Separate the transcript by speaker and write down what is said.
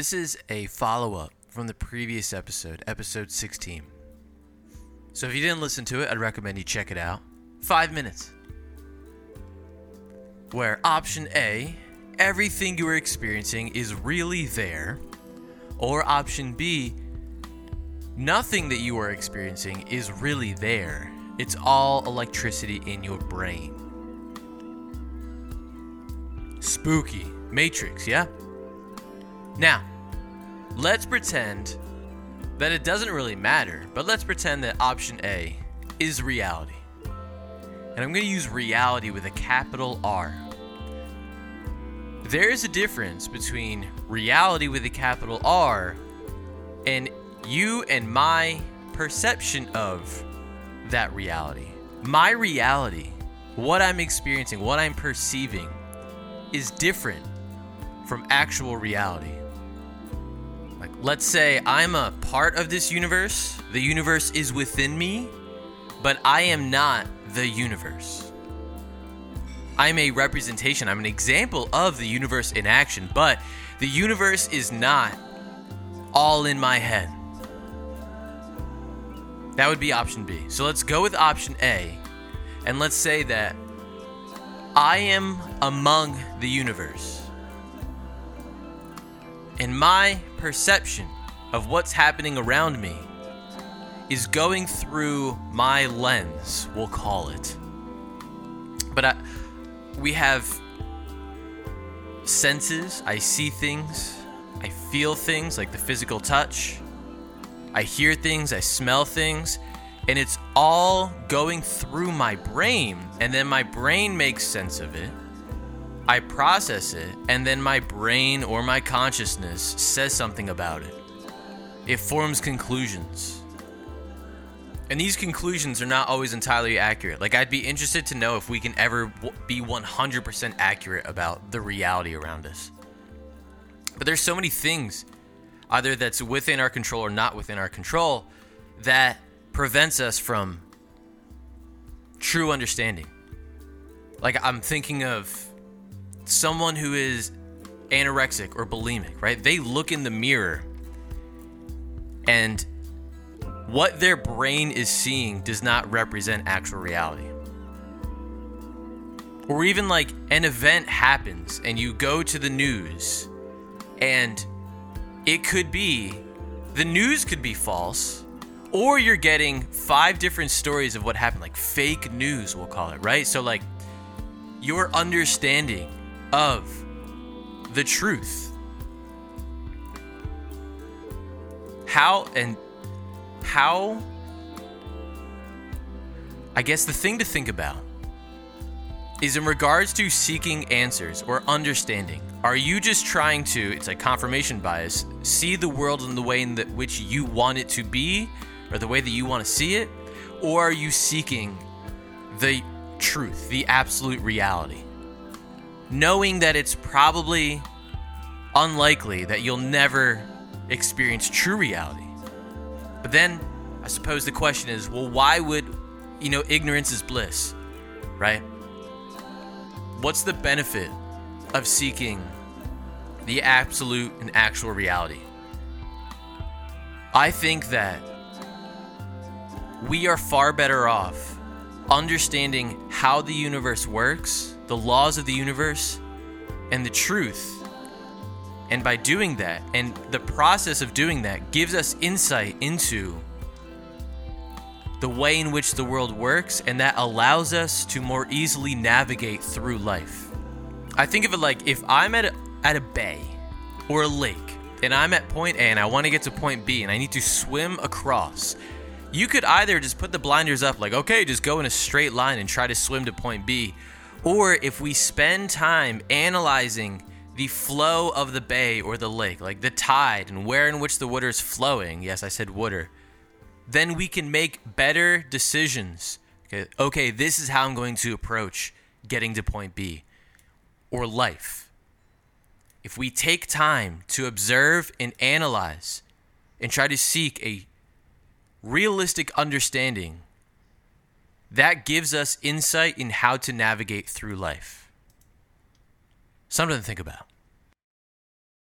Speaker 1: This is a follow up from the previous episode, episode 16. So if you didn't listen to it, I'd recommend you check it out. Five minutes. Where option A, everything you are experiencing is really there, or option B, nothing that you are experiencing is really there. It's all electricity in your brain. Spooky. Matrix, yeah? Now, let's pretend that it doesn't really matter, but let's pretend that option A is reality. And I'm going to use reality with a capital R. There is a difference between reality with a capital R and you and my perception of that reality. My reality, what I'm experiencing, what I'm perceiving, is different from actual reality. Let's say I'm a part of this universe, the universe is within me, but I am not the universe. I'm a representation, I'm an example of the universe in action, but the universe is not all in my head. That would be option B. So let's go with option A, and let's say that I am among the universe. And my perception of what's happening around me is going through my lens, we'll call it. But I, we have senses. I see things. I feel things like the physical touch. I hear things. I smell things. And it's all going through my brain. And then my brain makes sense of it. I process it, and then my brain or my consciousness says something about it. It forms conclusions. And these conclusions are not always entirely accurate. Like, I'd be interested to know if we can ever be 100% accurate about the reality around us. But there's so many things, either that's within our control or not within our control, that prevents us from true understanding. Like, I'm thinking of someone who is anorexic or bulimic, right? They look in the mirror and what their brain is seeing does not represent actual reality. Or even like an event happens and you go to the news and it could be the news could be false or you're getting five different stories of what happened like fake news we'll call it, right? So like your understanding of the truth. How and how I guess the thing to think about is in regards to seeking answers or understanding. Are you just trying to, it's like confirmation bias, see the world in the way in the, which you want it to be or the way that you want to see it? Or are you seeking the truth, the absolute reality? Knowing that it's probably unlikely that you'll never experience true reality. But then I suppose the question is well, why would, you know, ignorance is bliss, right? What's the benefit of seeking the absolute and actual reality? I think that we are far better off understanding how the universe works the laws of the universe and the truth. And by doing that, and the process of doing that gives us insight into the way in which the world works, and that allows us to more easily navigate through life. I think of it like if I'm at a, at a bay or a lake, and I'm at point A and I want to get to point B, and I need to swim across. You could either just put the blinders up, like, okay, just go in a straight line and try to swim to point B, or if we spend time analyzing the flow of the bay or the lake, like the tide and where in which the water is flowing, yes, I said water, then we can make better decisions. Okay, okay, this is how I'm going to approach getting to point B or life. If we take time to observe and analyze and try to seek a realistic understanding that gives us insight in how to navigate through life. Something to think about.